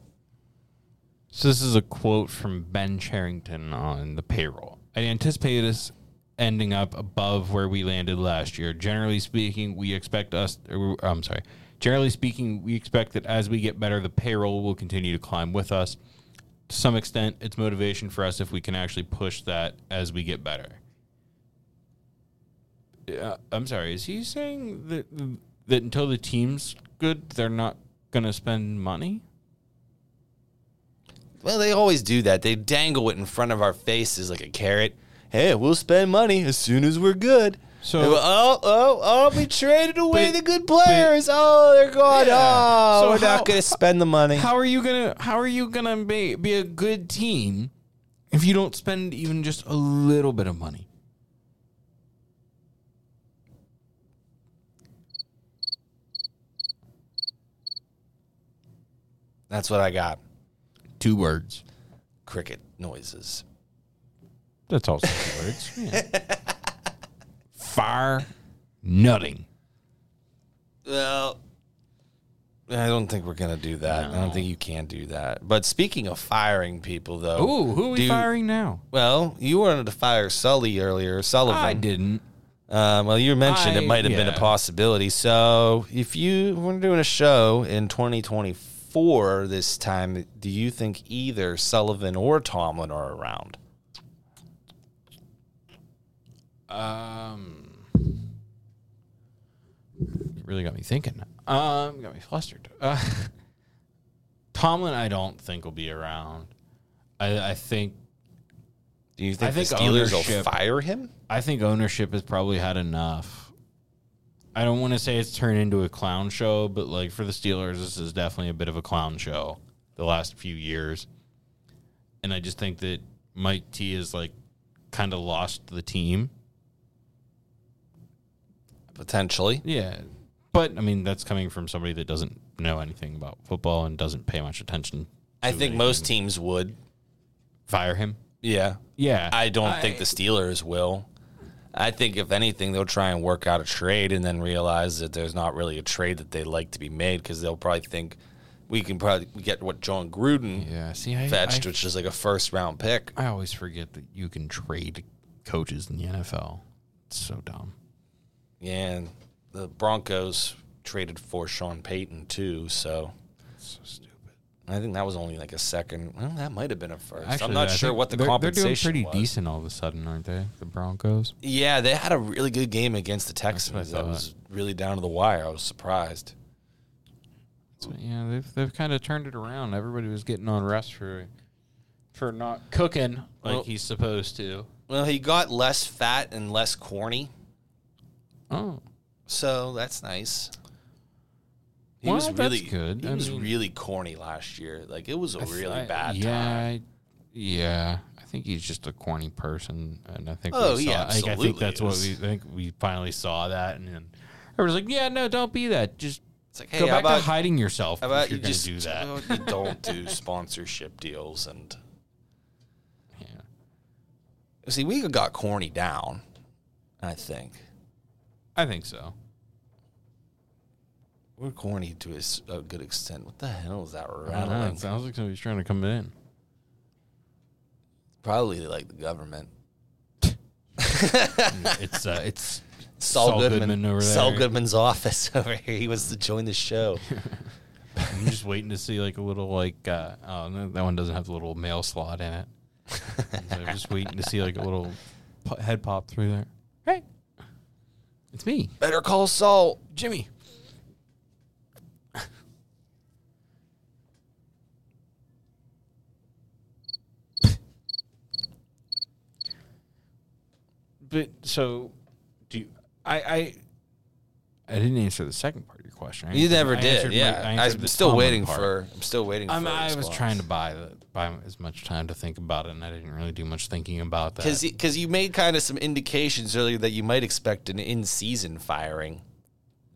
So this is a quote from Ben Cherington on the payroll. I anticipate us ending up above where we landed last year. Generally speaking, we expect us. Or, I'm sorry. Generally speaking, we expect that as we get better, the payroll will continue to climb with us. To some extent, it's motivation for us if we can actually push that as we get better. Uh, I'm sorry. Is he saying that that until the team's good, they're not going to spend money? Well, they always do that. They dangle it in front of our faces like a carrot. Hey, we'll spend money as soon as we're good. So- oh, oh, oh, we traded away But- the good players. oh, they're gone. Yeah. Oh, So we're how- not going to spend the money. How are you gonna How are you gonna be be a good team if you don't spend even just a little bit of money? That's what I got. Two words. Cricket noises. That's also two words. <laughs> Yeah. Fire nutting. Well, I don't think we're going to do that. I don't think you can do that. But speaking of firing people, though. Ooh, who are we do- firing now? Well, you wanted to fire Sully earlier. Sullivan. I didn't. Um, well, you mentioned I- it might have been a possibility. possibility. So, if you were doing a show in 2024 this time, do you think either Sullivan or Tomlin are around? Um, really got me thinking. Um, got me flustered. <laughs> Uh, Tomlin, I don't think will be around. I, I think Do you think, I think the Steelers will fire him? I think ownership has probably had enough. I don't want to say it's turned into a clown show, but like for the Steelers, this is definitely a bit of a clown show the last few years. And I just think that Mike T is like kind of lost the team. Potentially. Yeah. But I mean, that's coming from somebody that doesn't know anything about football and doesn't pay much attention. I think anything. most teams would. fire him. Yeah. Yeah. I don't think the Steelers will. I think if anything, they'll try and work out a trade and then realize that there's not really a trade that they like to be made because they'll probably think we can probably get what Jon Gruden Yeah, see, I, fetched, I, which is like a first round pick. I always forget that you can trade coaches in the NFL. It's so dumb. Yeah, and the Broncos traded for Sean Payton too, so so stupid. I think that was only like a second. Well, that might have been a first. Actually, I'm not I sure what the they're, compensation They're doing pretty was. decent all of a sudden, aren't they? The Broncos. Yeah, they had a really good game against the Texans. That was really down to the wire. I was surprised. So, yeah, they've they've kind of turned it around. Everybody was getting on Russ for for not cooking like Well- he's supposed to. Well, he got less fat and less corny, Oh, so that's nice. He Well, was really good. He I was mean- really corny last year. Like it was a I really I- bad yeah, time. I- yeah. I think he's just a corny person, and I think Oh, we he saw, like, I think that's what we I think we finally saw that, and then I was like, yeah, no, don't be that. Just It's like, hey, go back about to hiding yourself how about you just do that. you don't do <laughs> sponsorship deals and yeah. see we got corny down. I think I think so. We're corny to a good extent. What the hell is that I don't know. rattling? It sounds like somebody's trying to come in. Probably like the government. it's uh, it's <laughs> Saul, Saul Goodman, Goodman over Saul there. Goodman's office <laughs> over here. He was to join the show. <laughs> I'm just waiting to see like a little like uh, oh no, that one doesn't have the little mail slot in it. so I'm just waiting to see like a little po- head pop through there. Hey, it's me, Better call Saul. Jimmy. But so, do you, I? I I didn't answer the second part of your question. I You never I did. answered my- yeah, I I'm still waiting part. for. I'm still waiting. For I'm, for a I was trying to buy the buy as much time to think about it, and I didn't really do much thinking about that. because because you made kind of some indications earlier that you might expect an in season firing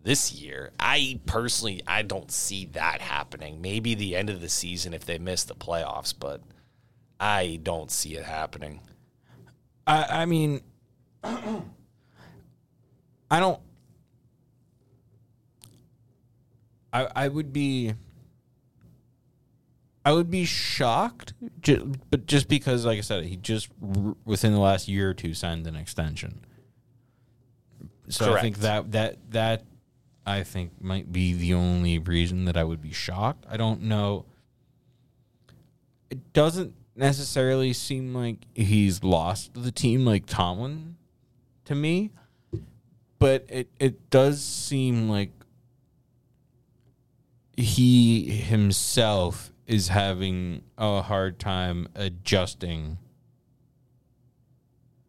this year. I personally I don't see that happening. Maybe the end of the season if they miss the playoffs, but I don't see it happening. I, I mean, I don't. I I would be. I would be shocked, ju- but just because, like I said, he just r- within the last year or two signed an extension. So I think that that that I think might be the only reason that I would be shocked. I don't know. It doesn't necessarily seem like he's lost the team like Tomlin to me, but it it does seem like he himself is having a hard time adjusting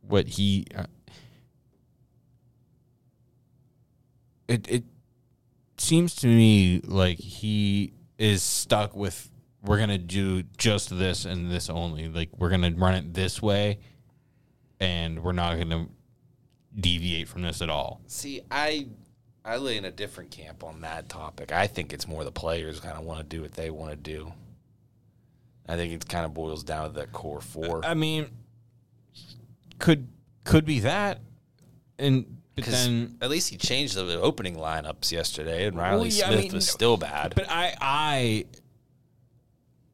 what he uh, it it seems to me like he is stuck with we're gonna do just this and this only. Like we're gonna run it this way and we're not gonna deviate from this at all See, I I lay in a different camp on that topic. I think it's more the players kind of want to do what they want to do. I think it kind of boils down to that core four. i mean could could be that and but then at least he changed the opening lineups yesterday, and Reilly Well, yeah, I Smith mean, was still bad. But I, I,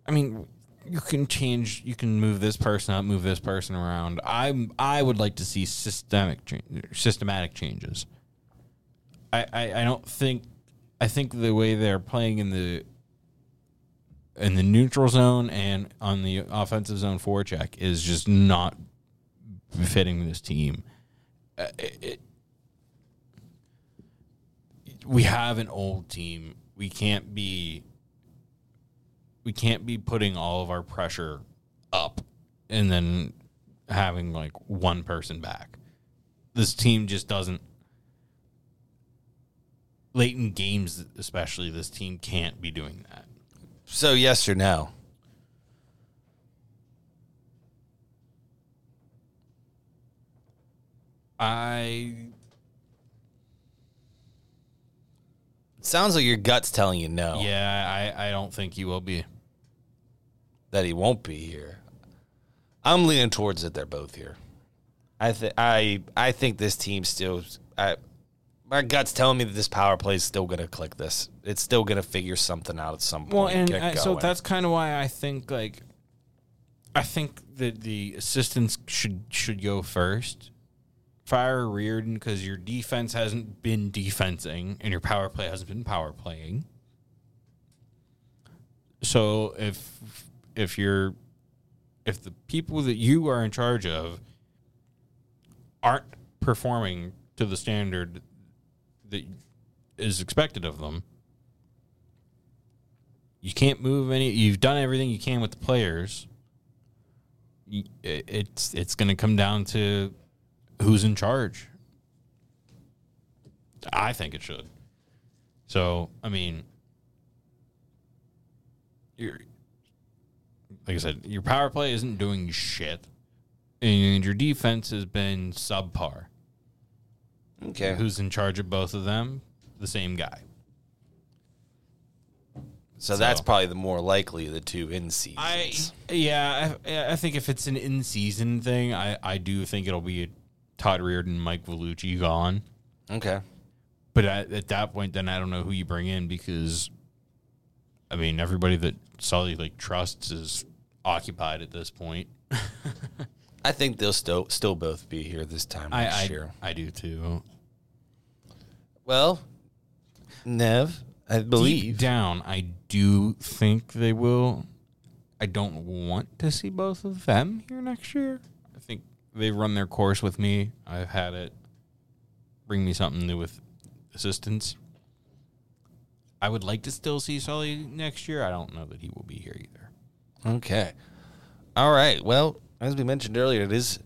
I mean, you can change. You can move this person up, move this person around. I'm. I would like to see systemic, cha- systematic changes. I, I, I don't think. I think the way they're playing in the in the neutral zone and on the offensive zone forecheck is just not fitting this team. Uh, it, it, we have an old team. We can't be we can't be putting all of our pressure up and then having like one person back. This team just doesn't late in games especially this team can't be doing that. so yes or no? I sounds like your gut's telling you no. yeah, I, I don't think he will be. That he won't be here. I'm leaning towards that they're both here. I think I I think this team still. I, my gut's telling me that this power play is still going to click this. It's still going to figure something out at some point. Well, and I, so that's kind of why I think like I think that the assistants should should go first. Fire Reirden because your defense hasn't been defensing and your power play hasn't been power playing. So if if you're if the people that you are in charge of aren't performing to the standard that is expected of them, you can't move any. You've done everything you can with the players. It's it's going to come down to who's in charge. I think it should. So I mean, you're like I said, your power play isn't doing shit, and your defense has been subpar. okay. Who's in charge of both of them? The same guy. So, that's probably the more likely of the two in seasons. I yeah, I, I think if it's an in season thing, I I do think it'll be Todd Reirden, and Mike Vellucci gone. okay. But at, at that point, then I don't know who you bring in because, I mean, everybody that Sully like trusts is occupied at this point. <laughs> I think they'll still still both be here this time I next I, year. I do too. Well, Nev, I Deep believe. down, I do think they will. I don't want to see both of them here next year. I think they've run their course with me. I've had it bring me something new with assistance. I would like to still see Sully next year. I don't know that he will be here either. Okay. All right. Well, as we mentioned earlier, it is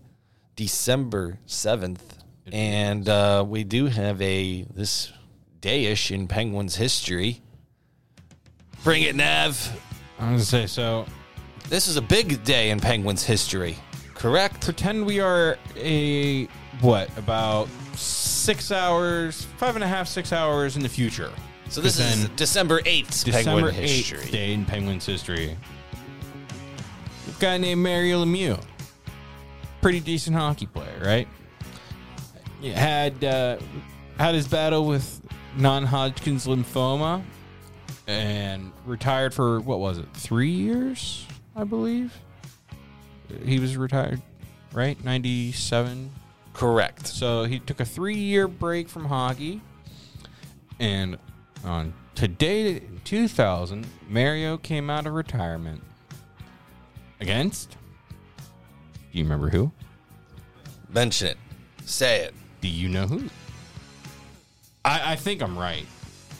December 7th. It and uh, we do have a this dayish in Penguins history. Bring it, Nev. I was gonna say so. This is a big day in Penguins history, correct? Pretend we are a what about six hours, five and a half, six hours in the future. So this is December 8th, December Penguin 8th history. day in Penguins history. A guy named Mario Lemieux. Pretty decent hockey player, right? He had uh, had his battle with non-Hodgkin's lymphoma and retired for what was it? 3 years, I believe. He was retired, right? 97 Correct. so he took a three year break from hockey. And on today, in 2000, Mario came out of retirement against. Do you remember who? Mention it. Say it. Do you know who? I, I think I'm right.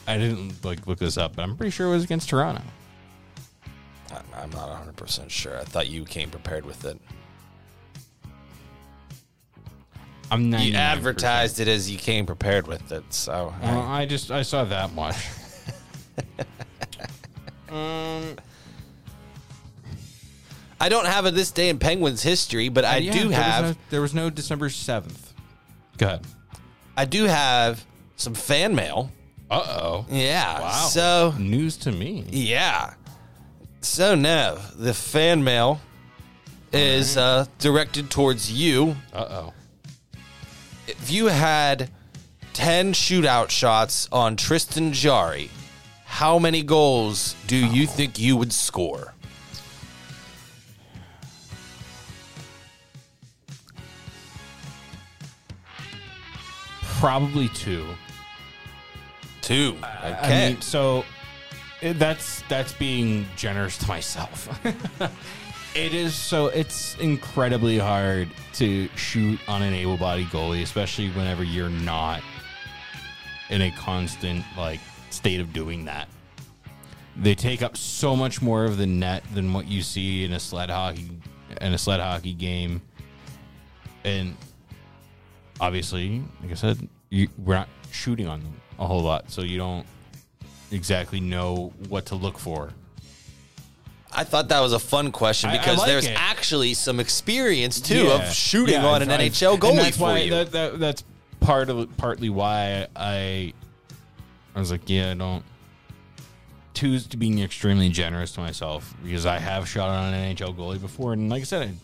I didn't like look this up, but I'm pretty sure it was against Toronto. I'm- I'm not 100% sure. I thought you came prepared with it. I'm 99%. You advertised it as you came prepared with it, so Well, I just I saw that much. <laughs> um, I don't have a this day in Penguins history, but I yeah, do there was have no- there was no December seventh. Go ahead. I do have some fan mail. Uh oh. Yeah. Wow. So News to me. yeah. So Nev, the fan mail is uh, directed towards you. Uh oh. If you had ten shootout shots on Tristan Jarry, how many goals do you think you would score? Probably two. Two. I Okay. mean, so that's that's being generous to myself. <laughs> it is so it's incredibly hard to shoot on an able-bodied goalie, especially whenever you're not in a constant like state of doing that. They take up so much more of the net than what you see in a sled hockey in a sled hockey game, and obviously, like I said, you, we're not shooting on them a whole lot, so you don't exactly know what to look for. I thought that was a fun question I- I because like there's it. actually some experience too of shooting Yeah, on an I've- I've- NHL and goalie that's for why, you. That, that, that's part of partly why I I was like, yeah, I don't. Two's to being extremely generous to myself because I have shot on an NHL goalie before, and like I said, it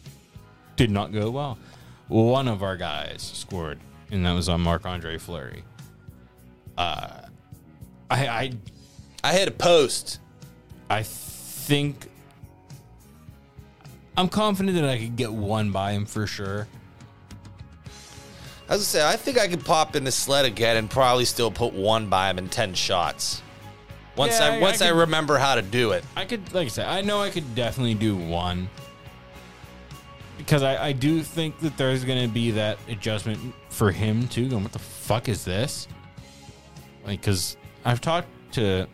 did not go well. One of our guys scored, and that was on Marc Andre Fleury. Uh, I, I I hit a post. I think I'm confident that I could get one by him for sure. As I was gonna say, I think I could pop in the sled again and probably still put one by him in ten shots. Once Yeah, I, I- once I I, remember how to do it. I could, like I said, I know I could definitely do one because I, I do think that there's going to be that adjustment for him too. Going, what the fuck is this? Like, because I've talked to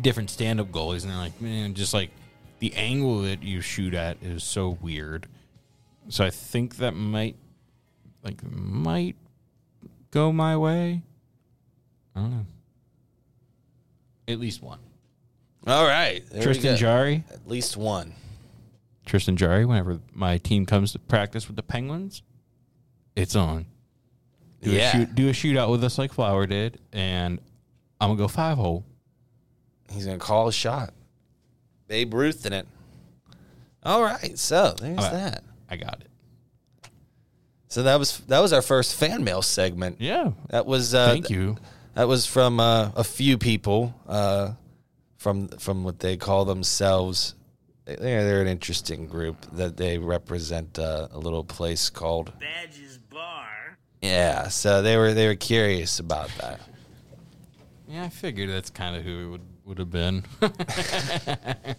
different stand-up goalies, and they're like, man, just like the angle that you shoot at is so weird. So I think that might, like, might go my way. I don't know. At least one. All right, there we Tristan go. Jarry. At least one. Tristan Jarry, whenever my team comes to practice with the Penguins, it's on. Do Yeah. a shoot, do a shootout with us like Flower did, and I'm gonna go five hole. He's gonna call a shot. Babe Ruth in it. All right, so there's right. that. I got it. So that was that was our first fan mail segment. Yeah. That was uh, Thank you. That was from uh, a few people uh, from from what they call themselves. They're, they're an interesting group that they represent uh, a little place called Badges Bar. yeah. So they were they were curious about that. Yeah, I figured that's kind of who it would would have been. <laughs>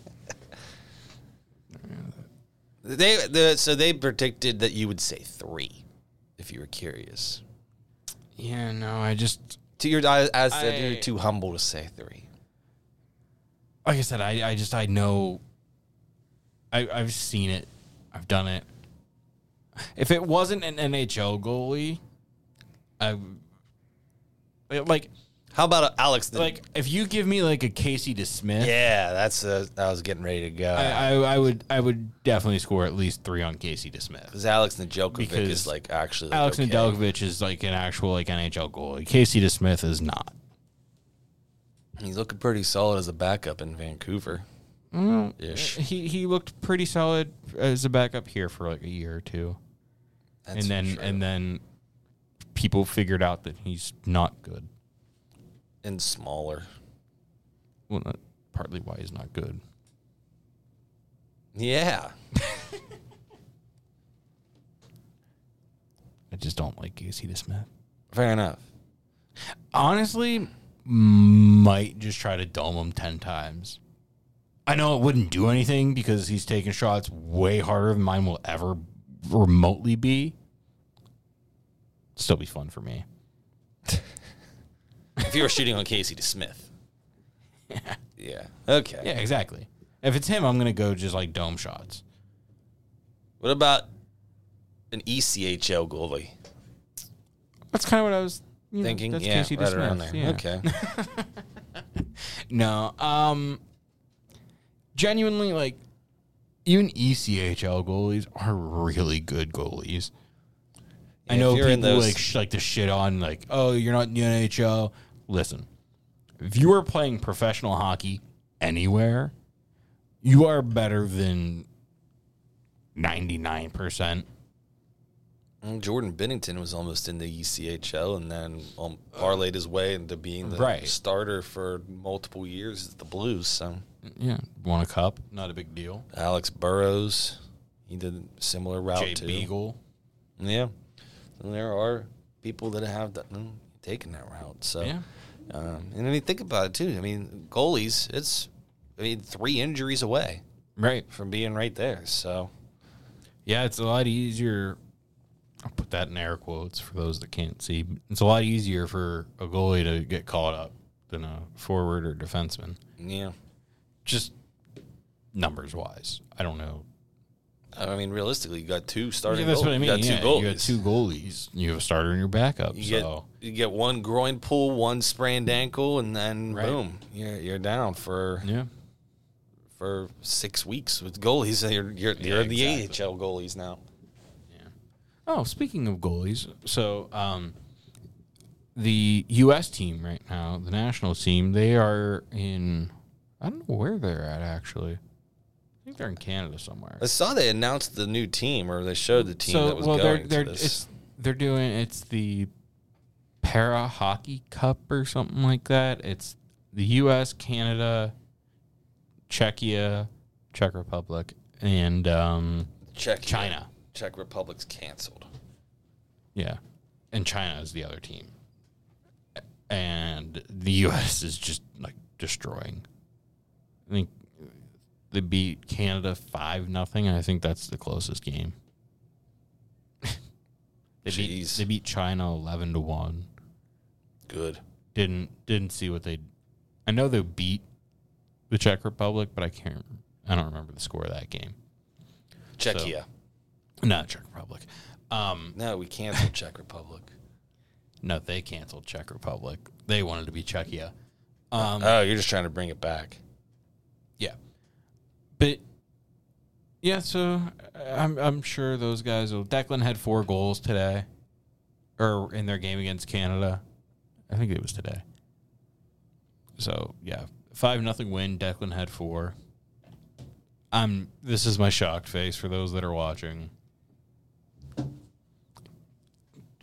They the, so they predicted that you would say three if you were curious. yeah, no, I just To your I, I said I- you're too humble to say three. like I said, I, I just I know I I've seen it. I've done it. If it wasn't an NHL goalie, I like How about Alex? The, like if you give me like a Casey DeSmith, yeah, that's uh, I was getting ready to go. I, I I would I would definitely score at least three on Casey DeSmith. Because Alex Because is like actually like, Alex okay. Nedeljkovic is like an actual like NHL goalie. Casey DeSmith is not. He's looking pretty solid as a backup in Vancouver. Mm, Ish. He he looked pretty solid as a backup here for like a year or two, That's and then and then people figured out that he's not good. and smaller. Well, not partly why he's not good. Yeah. <laughs> I just don't like Casey DeSmith. Fair enough. Honestly, might just try to dome him ten times. I know it wouldn't do anything because he's taking shots way harder than mine will ever remotely be. Still be fun for me. if you were shooting on Casey DeSmith. <laughs> Yeah. Okay. Yeah, exactly. If it's him, I'm gonna go just like dome shots. What about an ECHL goalie? That's kind of what I was know, Thinking, that's yeah, Casey right around there. yeah. Okay. <laughs> No, um, genuinely, like even ECHL goalies are really good goalies. I know you're people those- like sh- like to shit on like, oh, you're not in the NHL. Listen, if you are playing professional hockey anywhere, you are better than ninety nine percent. Mm, Jordan Binnington was almost in the ECHL and then um, parlayed his way into being the Right. starter for multiple years at the Blues. So Yeah, won a cup, not a big deal. Alex Burrows, he did a similar route Jay too. Beagle. Yeah. And there are people that have mm, taken that route. So, Yeah. um, and I mean, think about it too. I mean, goalies, it's, I mean, three injuries away Right. from being right there. So, Yeah, it's a lot easier. I'll put that in air quotes for those that can't see. It's a lot easier for a goalie to get caught up than a forward or defenseman. yeah. Just numbers wise. I don't know. I mean, realistically, you got two starting. Yeah, that's goalies. what I mean. You got two yeah, goalies. You got two goalies. You have a starter and your backup. You so get you get one groin pull, one sprained ankle, and then Right. boom, you're you're down for yeah. for six weeks with goalies. <laughs> You're you're, you're the exactly. AHL goalies now. Yeah. Oh, speaking of goalies, so um, the U.S. team right now, the national team, they are in. I don't know where they're at actually. I think they're in Canada somewhere. I saw they announced the new team, or they showed the team so that was well, going they're to they're this. it's they're doing it's the Para Hockey Cup or something like that. It's the U.S., Canada, Czechia, Czech Republic, and um, Czech China. Czech Republic's canceled. yeah, and China is the other team, and the U.S. is just like destroying. I think they beat Canada five nothing. I think that's the closest game. <laughs> they beat they beat China eleven to one. Good. Didn't didn't see what they. I know they beat the Czech Republic, but I can't. I don't remember the score of that game. Czechia. Not Czech Republic. Um, No, we canceled <laughs> Czech Republic. no, they canceled Czech Republic. They wanted to be Czechia. Um, oh, you're just trying to bring it back. But yeah. So uh, I'm I'm sure those guys will. Declan had four goals today, or in their game against Canada. I think it was today. So yeah, five nothing win. Declan had four. I'm. This is my shocked face for those that are watching.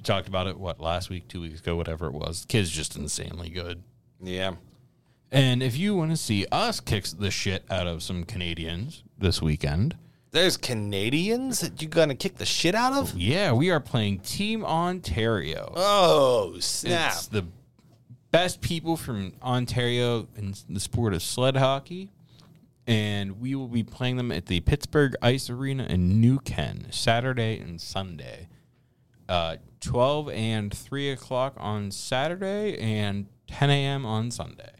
Talked about it what last week, two weeks ago, whatever it was. Kid's just insanely good. Yeah. And if you want to see us kick the shit out of some Canadians this weekend, There's Canadians that you're gonna kick the shit out of? yeah, we are playing Team Ontario. Oh snap! It's the best people from Ontario in the sport of sled hockey. And we will be playing them at the Pittsburgh Ice Arena in New Ken, Saturday and Sunday. Uh, 12 and 3 o'clock on Saturday and 10 a.m. on Sunday.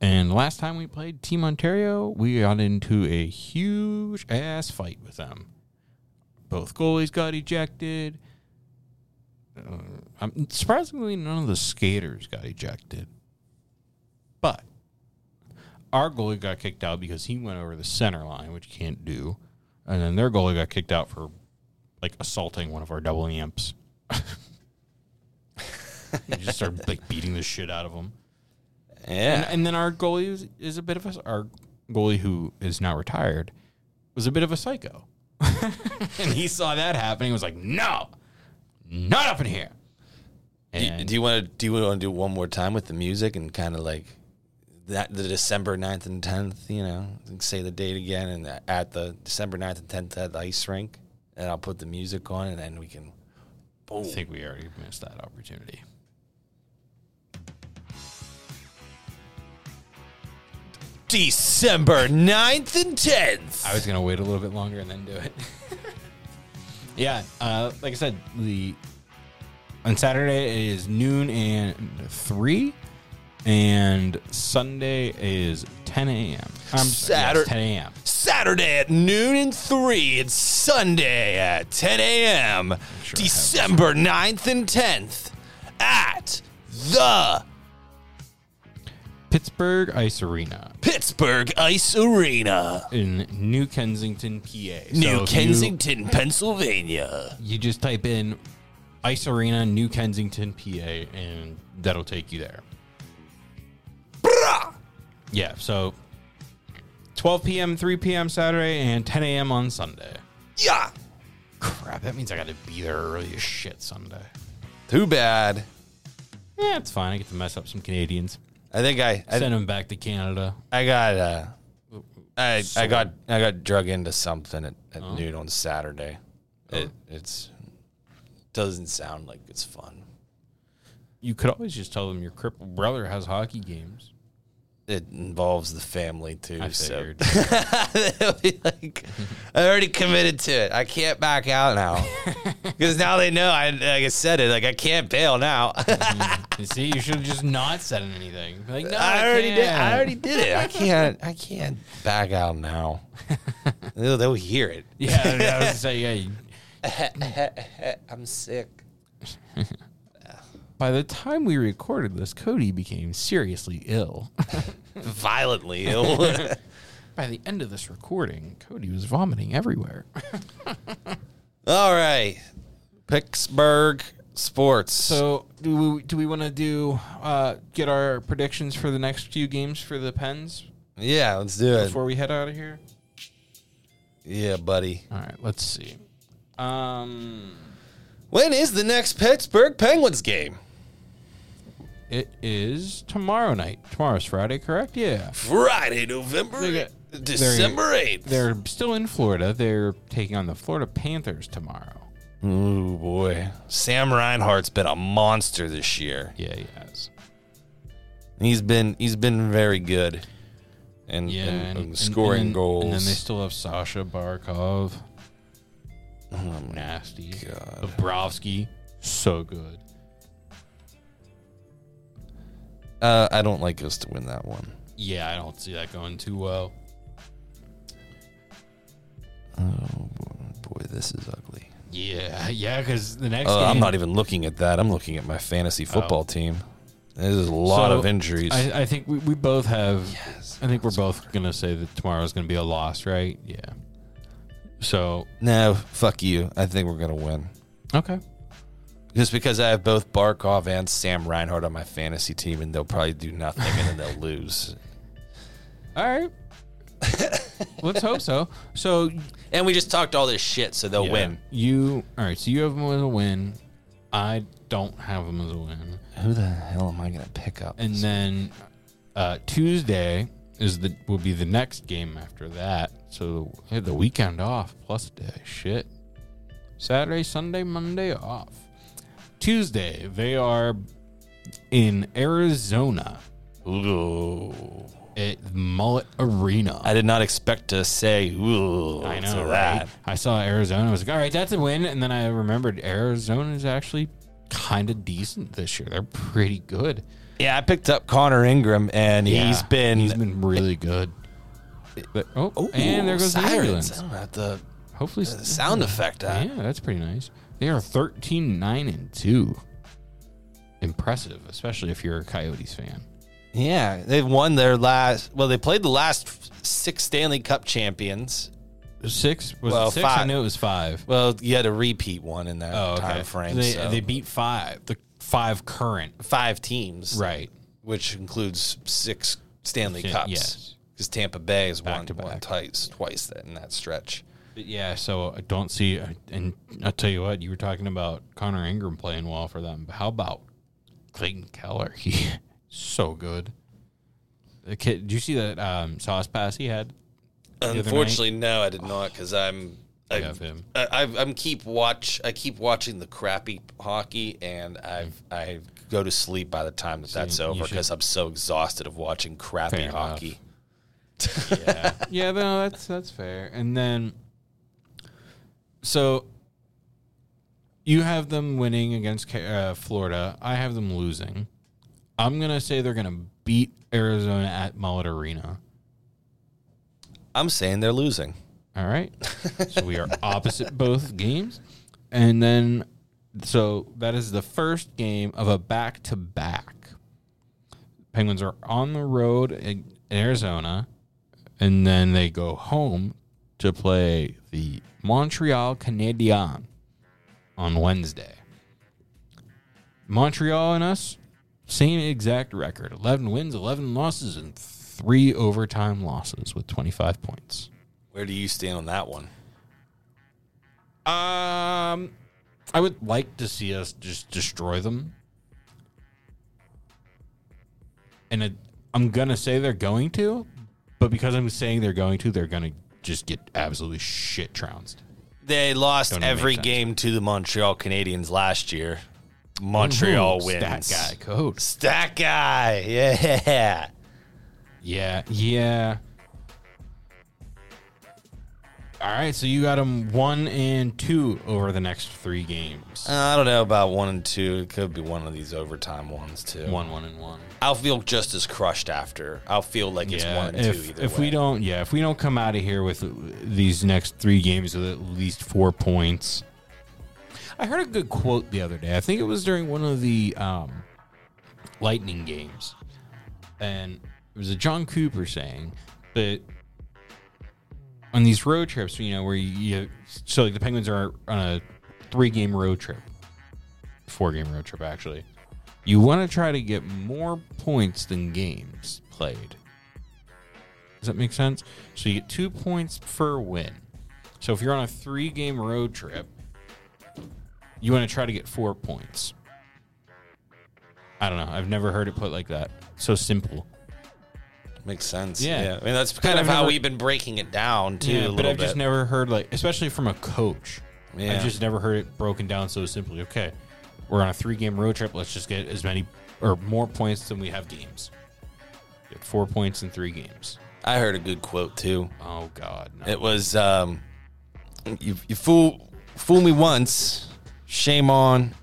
And last time we played Team Ontario, we got into a huge ass fight with them. Both goalies got ejected. Uh, surprisingly, none of the skaters got ejected. But our goalie got kicked out because he went over the center line, which you can't do. And then their goalie got kicked out for like assaulting one of our double amps. <laughs> he just started like beating the shit out of him. Yeah. And, and then our goalie is, is a bit of a our goalie who is now retired was a bit of a psycho. <laughs> and he saw that happening. Was like, no, not up in here. do, you- And do you want to do you want to do one more time with the music and kind of like that the December 9th and 10th, you know, say the date again and at the December 9th and 10th at the ice rink and I'll put the music on and then we can I think we already missed that opportunity. December 9th and 10th. I was gonna wait a little bit longer and then do it. <laughs> yeah, uh, like I said, the on Saturday it is noon and three, and Sunday is ten a.m. Um, Satur- yes, ten a.m. Saturday at noon and 3 and Sunday at 10 a.m. sure December 9th and 10th at the Pittsburgh Ice Arena Pittsburgh Ice Arena, in New Kensington, PA. New if Kensington, Pennsylvania. You, you just type in Ice Arena, New Kensington, PA, and that'll take you there. Brah! Yeah, so 12 p.m., 3 p.m. Saturday, and 10 a.m. on Sunday. Yeah. Crap, that means I got to be there early as shit Sunday. Too bad. Yeah, it's fine. I get to mess up some Canadians. I think I I, Send them back to Canada. I got uh I I got I got drug into something at, at Oh. noon on Saturday. It it's doesn't sound like it's fun. You could always just tell them your crippled brother has hockey games. It involves the family too. I so figured. <laughs> They'll be like, I already committed to it. I can't back out now <laughs> because now they know. I like I said it. Like I can't bail now. You mm-hmm. <laughs> see, you should have just not said anything. Like, no, I already did. I already did it. I can't. I can't back out now. they'll, they'll hear it. Yeah, I was gonna say, yeah. you- I'm sick. By the time we recorded this, Cody became seriously ill. <laughs> Violently ill. <laughs> <laughs> By the end of this recording, Cody was vomiting everywhere. All right, Pittsburgh sports. So, do we do we want to do uh, get our predictions for the next few games for the Pens? Yeah, let's do it. before we head out of here? Yeah, buddy. All right, let's see. Um, When is the next Pittsburgh Penguins game? It is tomorrow night. Tomorrow's Friday, correct? Yeah. Friday, November, They got- December eighth. They're still in Florida. They're taking on the Florida Panthers tomorrow. Ooh boy, Sam Reinhart's been a monster this year. Yeah, he has. He's been he's been very good, and, Yeah, and- and, and scoring and goals. And then they still have Sasha Barkov. Oh Nasty. God. Bobrovsky, so good. Uh, I don't like us to win that one. Yeah, I don't see that going too well. Oh boy, this is ugly. Yeah, yeah, because the next Oh, game, I'm not even looking at that. I'm looking at my fantasy football team. There's a lot So, of injuries. I, I think we, we both have. Yes. I think we're both gonna say that tomorrow's gonna be a loss, right? Yeah. So no, fuck you. I think we're gonna win. okay. Just because I have both Barkov and Sam Reinhart on my fantasy team, and they'll probably do nothing, and then they'll <laughs> lose. All right. <laughs> Let's hope so. So And we just talked all this shit, so they'll yeah, win. You all right? So you have them as a win. I don't have them as a win. Who the hell am I gonna pick up? And then uh, Tuesday is the will be the next game after that. So I had the weekend off plus a day. Shit. Saturday, Sunday, Monday off. Tuesday they are in Arizona Ooh. at Mullet Arena. I did not expect to say ooh. I know, right? that. I saw Arizona. I was like, all right, that's a win. And then I remembered Arizona is actually kind of decent this year. They're pretty good. Yeah, I picked up Connor Ingram, and he's Yeah, been. he's been really good. But- oh, Ooh, and there goes the ambulance. I don't have to Hopefully, the sound effect. Yeah, that's pretty nice. They are 13 9 and 2. Impressive, especially if you're a Coyotes fan. Yeah, they've won their last. Well, they played the last six Stanley Cup champions. Six was Well, six? I five. knew it was five. Well, you had a repeat one in that Oh, okay. time frame. They, so. they beat five, the five current. five teams, Right. Which includes six Stanley Cups. yes. because Tampa Bay has won won twice, twice in that stretch. But yeah, so I don't see, uh, and I'll tell you what, you were talking about Connor Ingram playing well for them. But how about Clayton Keller? <laughs> He so good. The kid, did you see that um, sauce pass he had? Unfortunately, no, I did not because I'm. I I, have him. I, I, I'm keep watch. I keep watching the crappy hockey, and I mm. I go to sleep by the time that that's over because I'm so exhausted of watching crappy Fair hockey. <laughs> yeah, yeah, no, that's that's fair. And then, so you have them winning against uh, Florida. I have them losing. I'm gonna say they're gonna beat Arizona at Mullet Arena. I'm saying they're losing. All right, <laughs> so we are opposite both games, and then so that is the first game of a back to back. Penguins are on the road in Arizona, and then they go home to play the Montreal Canadiens on Wednesday. Montreal and us, same exact record 11 wins, 11 losses, and three overtime losses with 25 points. Where do you stand on that one? Um, I would like to see us just destroy them. And it, I'm gonna say they're going to, but because I'm saying they're going to, they're gonna just get absolutely shit trounced. They lost Don't even every make sense. game to the Montreal Canadiens last year. Montreal Ooh, wins. Stat guy code. Stat guy. Yeah. Yeah, yeah. All right, so you got them one and two over the next three games. Uh, I don't know about one and two. It could be one of these overtime ones too. one, one, and one. I'll feel just as crushed after. I'll feel like it's one and if, two either if way. we don't, yeah, if we don't come out of here with these next three games with at least four points. I heard a good quote the other day. I think it was during one of the um, Lightning games, and it was a Jon Cooper saying that on these road trips, you know, where you, you so like the Penguins are on a three game road trip, four game road trip actually. You want to try to get more points than games played. Does that make sense? So you get two points per win. So if you're on a three game road trip, you want to try to get four points. I don't know. I've never heard it put like that. So simple. Makes sense. Yeah. I mean, that's kind of I've how never- we've been breaking it down too. a but little I've just bit. never heard like, especially from a coach. Yeah. I've just never heard it broken down so simply. Okay, we're on a three game road trip. Let's just get as many or more points than we have games. Get four points in three games. I heard a good quote too. Oh God, no. It was, um, "You you fool fool me once, shame on,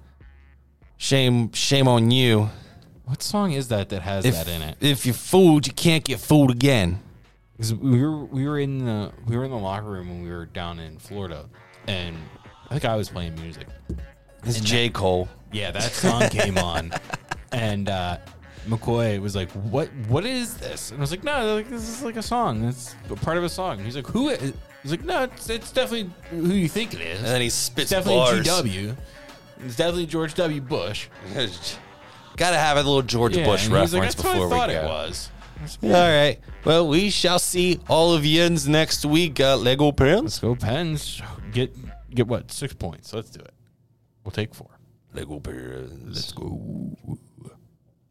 shame shame on you. What song is that that has If that in it? if you're fooled, you can't get fooled again." 'Cause we were we were in the we were in the locker room when we were down in Florida, and I think I was playing music. It's J Cole. Yeah, that song came on, <laughs> and uh, McCoy was like, "What? What is this?" And I was like, "No, like, this is like a song. It's part of a song." And he's like, "Who?" Is? He's like, "No, it's, it's definitely who you think it is. And then he spits It's definitely bars. GW. It's definitely George W. Bush." Got to have a little George Yeah, Bush and reference like, That's before what I thought we go. it was. All right. Well, we shall see all of yins next week. Uh, Lego Let's pants. go, Pens. Get get what six points? Let's do it. We'll take four. Lego pants. Let's go.